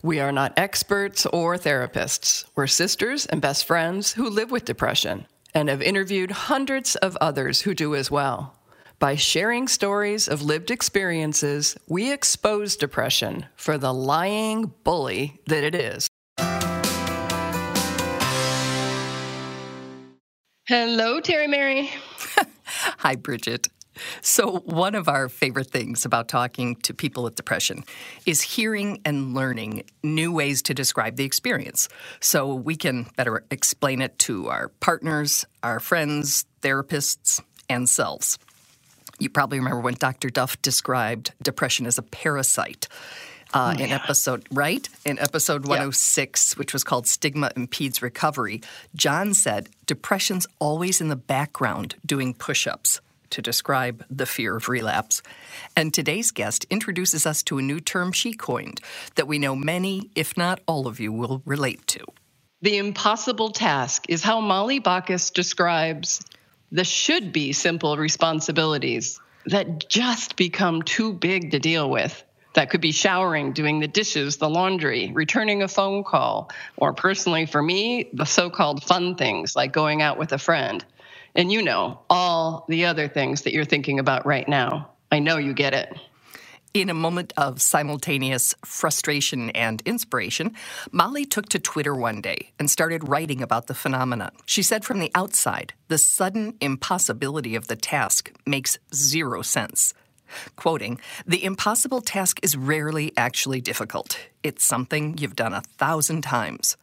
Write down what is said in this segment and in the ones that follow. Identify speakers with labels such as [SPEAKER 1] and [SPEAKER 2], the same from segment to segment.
[SPEAKER 1] We are not experts or therapists. We're sisters and best friends who live with depression and have interviewed hundreds of others who do as well. By sharing stories of lived experiences, we expose depression for the lying bully that it is. Hello, Terry Mary.
[SPEAKER 2] Hi, Bridget. So, one of our favorite things about talking to people with depression is hearing and learning new ways to describe the experience so we can better explain it to our partners, our friends, therapists, and selves. You probably remember when Dr. Duff described depression as a parasite. Uh, oh, in episode right in episode 106 yep. which was called stigma impedes recovery john said depression's always in the background doing push-ups to describe the fear of relapse. And today's guest introduces us to a new term she coined that we know many, if not all of you, will relate to.
[SPEAKER 1] The impossible task is how Molly Backes describes the should be simple responsibilities that just become too big to deal with. That could be showering, doing the dishes, the laundry, returning a phone call, or personally for me, the so called fun things like going out with a friend. And you know all the other things that you're thinking about right now. I know you get it.
[SPEAKER 2] In a moment of simultaneous frustration and inspiration, Molly took to Twitter one day and started writing about the phenomenon. She said from the outside, the sudden impossibility of the task makes zero sense. Quoting, the impossible task is rarely actually difficult. It's something you've done a thousand times.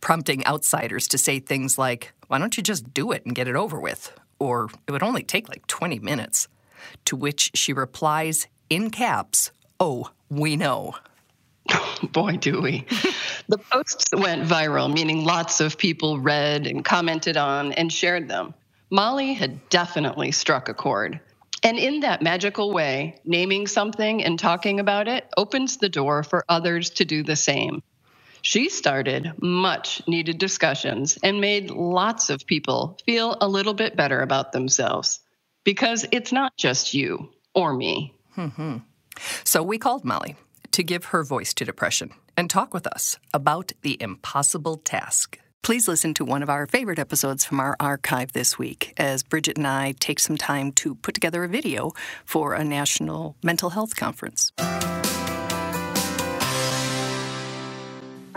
[SPEAKER 2] Prompting outsiders to say things like, why don't you just do it and get it over with? Or it would only take like 20 minutes. To which she replies in caps, Oh, we know.
[SPEAKER 1] Boy, do we. the posts went viral, meaning lots of people read and commented on and shared them. Molly had definitely struck a chord. And in that magical way, naming something and talking about it opens the door for others to do the same. She started much needed discussions and made lots of people feel a little bit better about themselves because it's not just you or me.
[SPEAKER 2] Mm-hmm. So we called Molly to give her voice to depression and talk with us about the impossible task. Please listen to one of our favorite episodes from our archive this week as Bridget and I take some time to put together a video for a national mental health conference.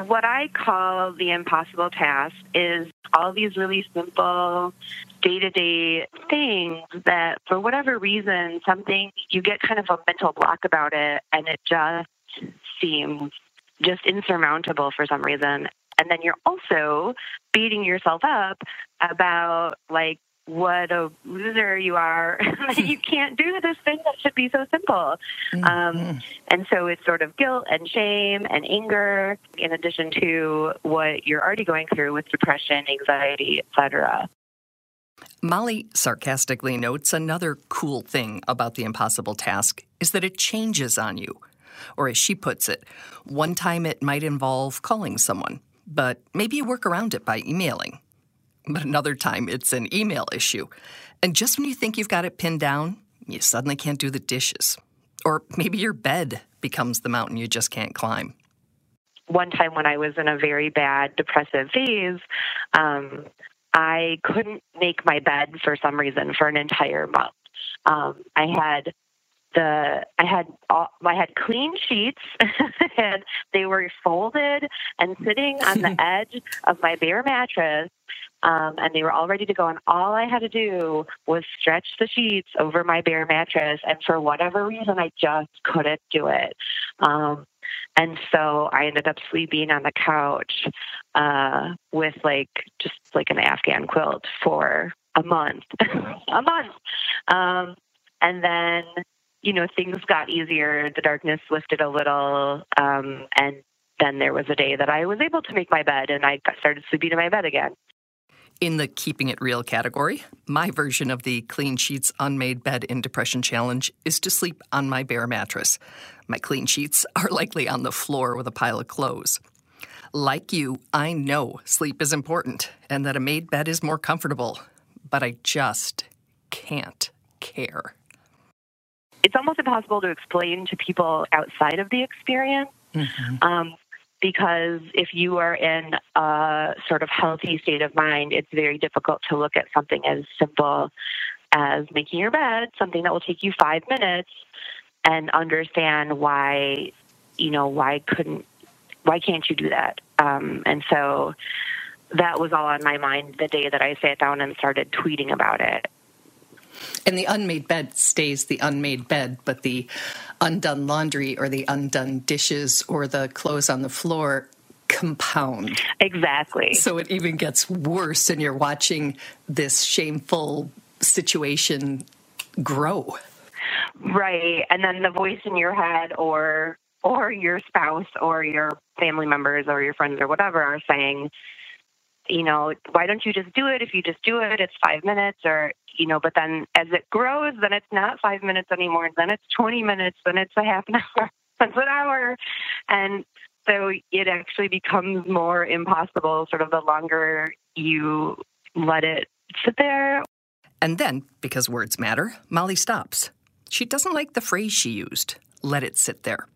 [SPEAKER 3] What I call the impossible task is all these really simple day to day things that, for whatever reason, something you get kind of a mental block about it and it just seems just insurmountable for some reason. And then you're also beating yourself up about like what a loser you are that you can't do this thing that should be so simple mm-hmm. um, and so it's sort of guilt and shame and anger in addition to what you're already going through with depression anxiety etc
[SPEAKER 2] Molly sarcastically notes another cool thing about the impossible task is that it changes on you. Or, as she puts it, one time it might involve calling someone, but maybe you work around it by emailing. But another time it's an email issue. And just when you think you've got it pinned down, you suddenly can't do the dishes. Or maybe your bed becomes the mountain you just can't climb.
[SPEAKER 3] One time when I was in a very bad depressive phase, um, I couldn't make my bed for some reason for an entire month. Um, I had the I had all, I had clean sheets and they were folded and sitting on the edge of my bare mattress um, and they were all ready to go. And all I had to do was stretch the sheets over my bare mattress. And for whatever reason I just couldn't do it. Um, and so I ended up sleeping on the couch uh, with like just like an Afghan quilt for a month. A month. Um, and then you know, things got easier. The darkness lifted a little, um, and then there was a day that I was able to make my bed and I started sleeping in my bed again.
[SPEAKER 2] In the keeping it real category, my version of the clean sheets unmade bed in depression challenge is to sleep on my bare mattress. My clean sheets are likely on the floor with a pile of clothes. Like you, I know sleep is important and that a made bed is more comfortable, but I just can't care.
[SPEAKER 3] It's almost impossible to explain to people outside of the experience. Mm-hmm. Um, because if you are in a sort of healthy state of mind, it's very difficult to look at something as simple as making your bed, something that will take you five minutes, and understand why, you know, why couldn't, why can't you do that? Um, and so that was all on my mind the day that I sat down and started tweeting about it.
[SPEAKER 2] And the unmade bed stays the unmade bed, but the undone laundry or the undone dishes or the clothes on the floor compound.
[SPEAKER 3] Exactly.
[SPEAKER 2] So it even gets worse, and you're watching this shameful situation grow.
[SPEAKER 3] Right. And then the voice in your head or or your spouse or your family members or your friends or whatever are saying, you know, why don't you just do it? If you just do it, it's five minutes or, you know, but then as it grows, then it's not five minutes anymore. Then it's 20 minutes. Then it's a half an hour. Then it's an hour. And so it actually becomes more impossible sort of the longer you let it sit there.
[SPEAKER 2] And then, because words matter, Molly stops. She doesn't like the phrase she used let it sit there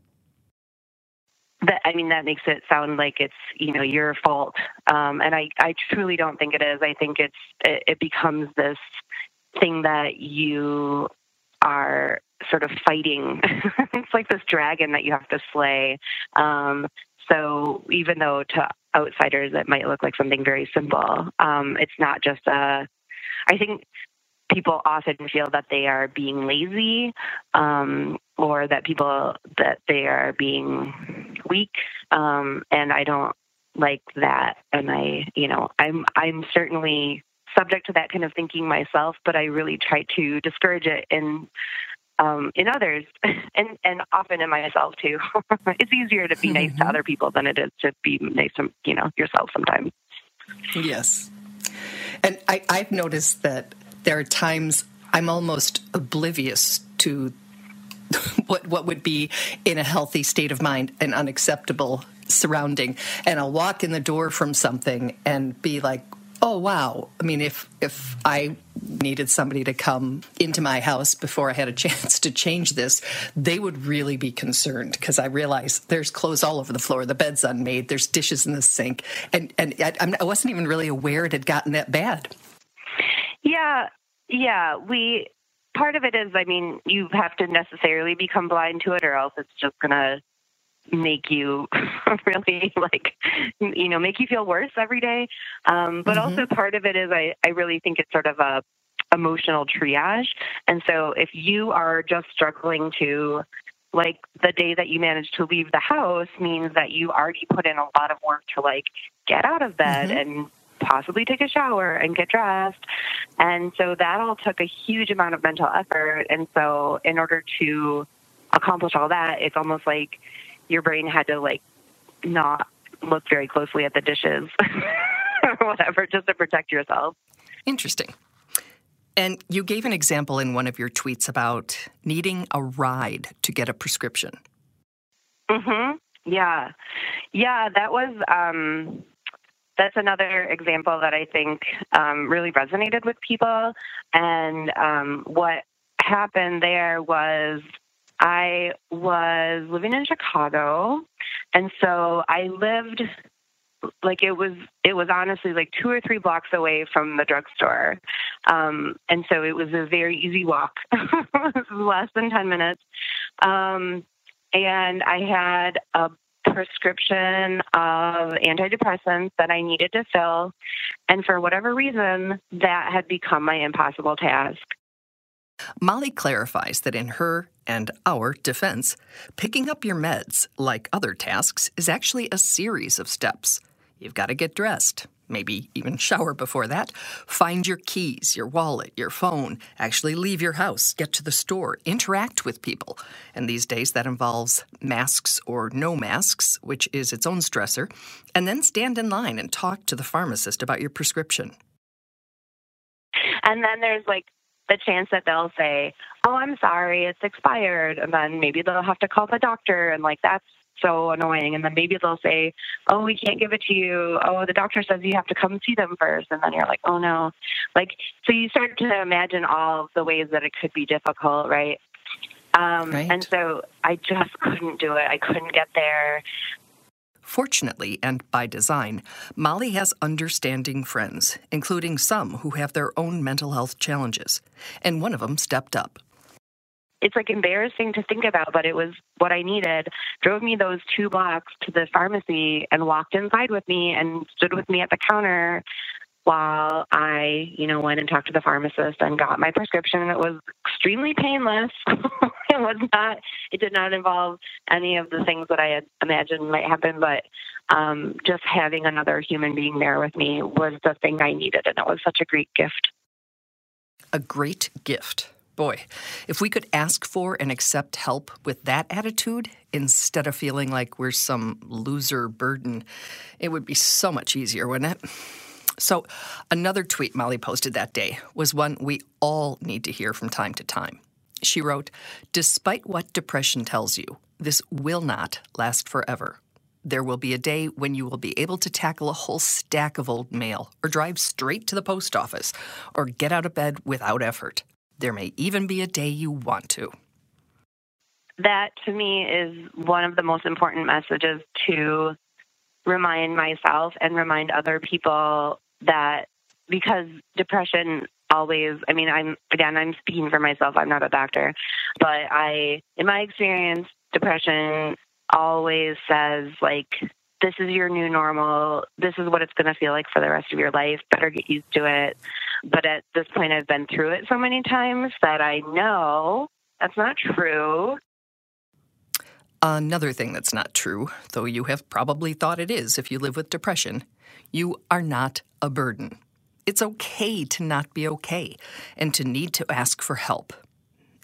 [SPEAKER 3] that I mean that makes it sound like it's you know your fault, um, and I I truly don't think it is. I think it's it, it becomes this thing that you are sort of fighting. it's like this dragon that you have to slay. Um, so even though to outsiders it might look like something very simple, um, it's not just a. I think people often feel that they are being lazy um, or that people that they are being weak um, and i don't like that. And i you know i'm i'm certainly subject to that kind of thinking myself but i really try to discourage it in um, in others and and often in myself too. It's easier to be nice to mm-hmm. other people than it is to be nice to you know yourself sometimes.
[SPEAKER 2] Yes. And I, I've noticed that there are times I'm almost oblivious to what what would be in a healthy state of mind an unacceptable surrounding. And I'll walk in the door from something and be like oh wow. I mean if if i needed somebody to come into my house before i had a chance to change this they would really be concerned because i realize there's clothes all over the floor. The bed's unmade. There's dishes in the sink. And and I, I wasn't even really aware it had gotten that bad.
[SPEAKER 3] Yeah. Yeah, we part of it is I mean, you have to necessarily become blind to it or else it's just going to make you really like you know make you feel worse every day um, but mm-hmm. also part of it is I, I really think it's sort of a emotional triage and so if you are just struggling to like the day that you manage to leave the house means that you already put in a lot of work to like get out of bed mm-hmm. and possibly take a shower and get dressed. And so that all took a huge amount of mental effort. And so in order to accomplish all that, it's almost like your brain had to like not look very closely at the dishes or whatever just to protect yourself.
[SPEAKER 2] Interesting. And you gave an example in one of your tweets about needing a ride to get a prescription.
[SPEAKER 3] Mhm. Yeah. Yeah, that was um that's another example that I think um, really resonated with people. And um, what happened there was I was living in Chicago, and so I lived like it was it was honestly like two or three blocks away from the drugstore. Um and so it was a very easy walk. Less than 10 minutes. Um and i had a prescription of antidepressants that I needed to fill. And for whatever reason, that had become my impossible task.
[SPEAKER 2] Molly clarifies that in her and our defense, picking up your meds, like other tasks, is actually a series of steps. You've got to get dressed, maybe even shower before that. Find your keys, your wallet, your phone, actually leave your house, get to the store, interact with people. And these days that involves masks or no masks, which is its own stressor, and then stand in line and talk to the pharmacist about your prescription.
[SPEAKER 3] And then there's like the chance that they'll say, "Oh, I'm sorry, it's expired," and then maybe they'll have to call the doctor, and like that's so annoying. And then maybe they'll say, "Oh, we can't give it to you. Oh, the doctor says you have to come see them first. And then you're like, "Oh no!" Like so, you start to imagine all of the ways that it could be difficult, right? Um, right. And so I just couldn't do it. I couldn't get there.
[SPEAKER 2] Fortunately, and by design, Molly has understanding friends, including some who have their own mental health challenges, and one of them stepped up.
[SPEAKER 3] It's like embarrassing to think about, but it was what I needed. Drove me those two blocks to the pharmacy and walked inside with me and stood with me at the counter while I, you know, went and talked to the pharmacist and got my prescription. It was extremely painless. it was not, it did not involve any of the things that I had imagined might happen, but um, just having another human being there with me was the thing I needed. And it was such a great gift.
[SPEAKER 2] A great gift. Boy, if we could ask for and accept help with that attitude instead of feeling like we're some loser burden, it would be so much easier, wouldn't it? So, another tweet Molly posted that day was one we all need to hear from time to time. She wrote, Despite what depression tells you, this will not last forever. There will be a day when you will be able to tackle a whole stack of old mail, or drive straight to the post office, or get out of bed without effort. There may even be a day you want to.
[SPEAKER 3] That to me is one of the most important messages to remind myself and remind other people that because depression always i mean i'm again i'm speaking for myself i'm not a doctor but i in my experience depression always says like this is your new normal this is what it's going to feel like for the rest of your life better get used to it but at this point i've been through it so many times that i know that's not true
[SPEAKER 2] Another thing that's not true, though you have probably thought it is if you live with depression, you are not a burden. It's okay to not be okay and to need to ask for help.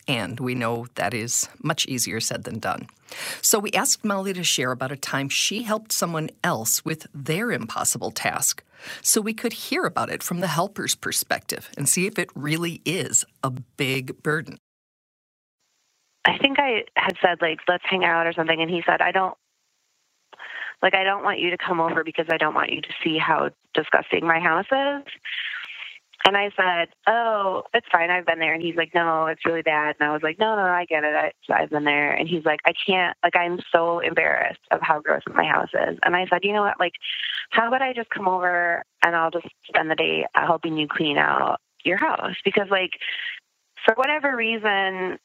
[SPEAKER 2] And we know that is much easier said than done. So we asked Molly to share about a time she helped someone else with their impossible task so we could hear about it from the helper's perspective and see if it really is a big burden.
[SPEAKER 3] I think I had said like let's hang out or something, and he said I don't like I don't want you to come over because I don't want you to see how disgusting my house is. And I said, "Oh, it's fine. I've been there." And he's like, "No, it's really bad." And I was like, "No, no, I get it. I, I've been there." And he's like, "I can't. Like, I'm so embarrassed of how gross my house is." And I said, "You know what? Like, how about I just come over and I'll just spend the day helping you clean out your house because, like, for whatever reason,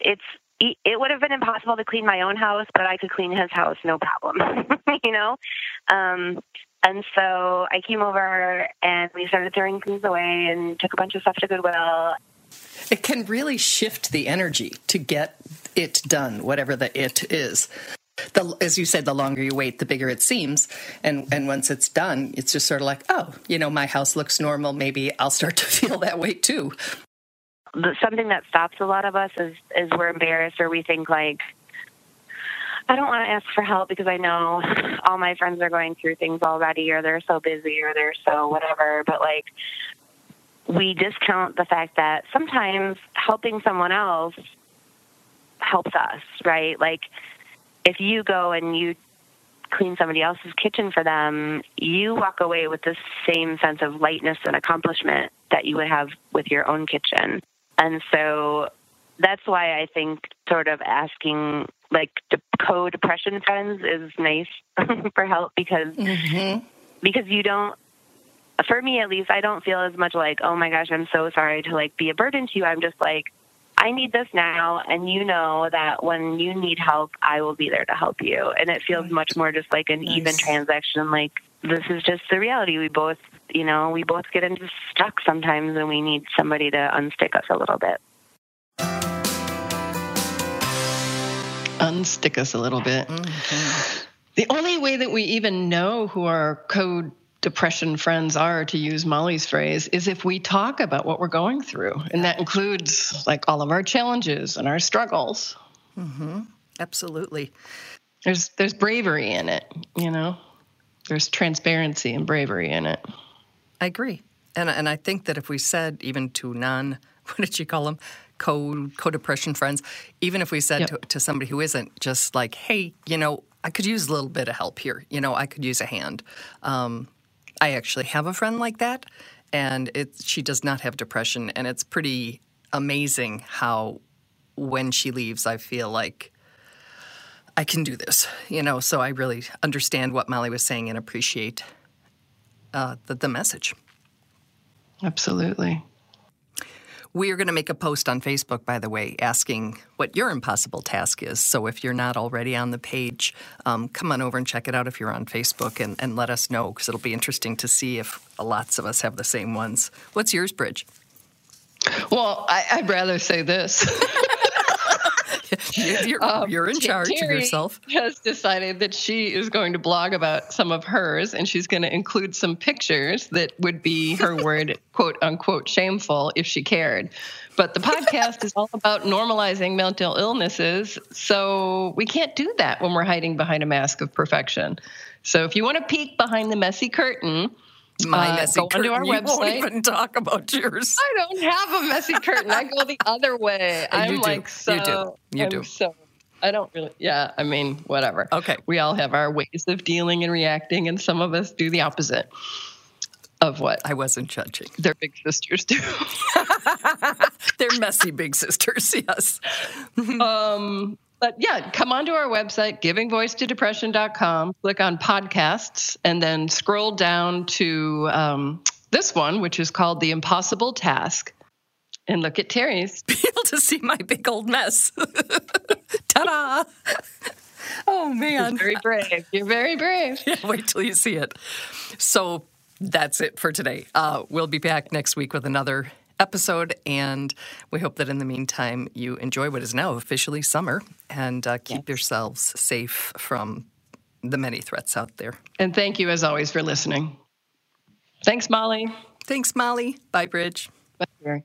[SPEAKER 3] it's it would have been impossible to clean my own house, but I could clean his house no problem, you know? Um, and so I came over and we started throwing things away and took a bunch of stuff to Goodwill.
[SPEAKER 2] It can really shift the energy to get it done, whatever the it is. The, as you said, the longer you wait, the bigger it seems. And and once it's done, it's just sort of like, oh, you know, my house looks normal. Maybe I'll start to feel that way too
[SPEAKER 3] something that stops a lot of us is is we're embarrassed or we think like I don't want to ask for help because I know all my friends are going through things already or they're so busy or they're so whatever but like we discount the fact that sometimes helping someone else helps us, right? Like if you go and you clean somebody else's kitchen for them, you walk away with the same sense of lightness and accomplishment that you would have with your own kitchen. And so that's why I think sort of asking like co-depression friends is nice for help because mm-hmm. because you don't for me at least I don't feel as much like oh my gosh I'm so sorry to like be a burden to you I'm just like I need this now and you know that when you need help I will be there to help you and it feels much more just like an nice. even transaction like this is just the reality we both you know, we both get into stuck sometimes and we need somebody to unstick us a little bit.
[SPEAKER 1] Unstick us a little bit. Mm-hmm. The only way that we even know who our code depression friends are, to use Molly's phrase, is if we talk about what we're going through. And that includes like all of our challenges and our struggles.
[SPEAKER 2] Mm-hmm. Absolutely.
[SPEAKER 1] There's there's bravery in it, you know. There's transparency and bravery in it.
[SPEAKER 2] I agree. And and I think that if we said even to non what did you call them? Co co depression friends, even if we said yep. to, to somebody who isn't just like, hey, you know, I could use a little bit of help here. You know, I could use a hand. Um, I actually have a friend like that, and it, she does not have depression, and it's pretty amazing how when she leaves, I feel like I can do this. You know, so I really understand what Molly was saying and appreciate uh, the, the message.
[SPEAKER 1] Absolutely.
[SPEAKER 2] We are going to make a post on Facebook, by the way, asking what your impossible task is. So if you're not already on the page, um, come on over and check it out if you're on Facebook and, and let us know because it'll be interesting to see if lots of us have the same ones. What's yours, Bridge?
[SPEAKER 1] Well, I, would rather say this.
[SPEAKER 2] you're, um, you're in charge
[SPEAKER 1] Terry
[SPEAKER 2] of yourself.
[SPEAKER 1] Has decided that she is going to blog about some of hers, and she's going to include some pictures that would be her word, quote unquote, shameful if she cared. But the podcast is all about normalizing mental illnesses, so we can't do that when we're hiding behind a mask of perfection. So if you want to peek behind the messy curtain,
[SPEAKER 2] my uh, messy
[SPEAKER 1] go
[SPEAKER 2] curtain.
[SPEAKER 1] onto our
[SPEAKER 2] you
[SPEAKER 1] website.
[SPEAKER 2] Won't even talk about yours.
[SPEAKER 1] I don't have a messy curtain. I go the other way. I'm
[SPEAKER 2] you
[SPEAKER 1] like so.
[SPEAKER 2] You do. You
[SPEAKER 1] I'm
[SPEAKER 2] do.
[SPEAKER 1] So I don't really. Yeah. I mean, whatever.
[SPEAKER 2] Okay.
[SPEAKER 1] We all have our ways of dealing and reacting, and some of us do the opposite of what
[SPEAKER 2] I wasn't judging.
[SPEAKER 1] Their big sisters do.
[SPEAKER 2] They're messy big sisters. Yes.
[SPEAKER 1] um but yeah, come onto our website, givingvoicetodepression.com, click on podcasts, and then scroll down to um, this one, which is called The Impossible Task. And look at Terry's.
[SPEAKER 2] Be able to see my big old mess. Ta da! Oh, man.
[SPEAKER 1] You're very brave. You're very brave.
[SPEAKER 2] Yeah, wait till you see it. So that's it for today. Uh, we'll be back next week with another episode. And we hope that in the meantime, you enjoy what is now officially summer and uh, keep yes. yourselves safe from the many threats out there.
[SPEAKER 1] And thank you, as always, for listening. Thanks, Molly.
[SPEAKER 2] Thanks, Molly. Bye, Bridge.
[SPEAKER 1] Bye,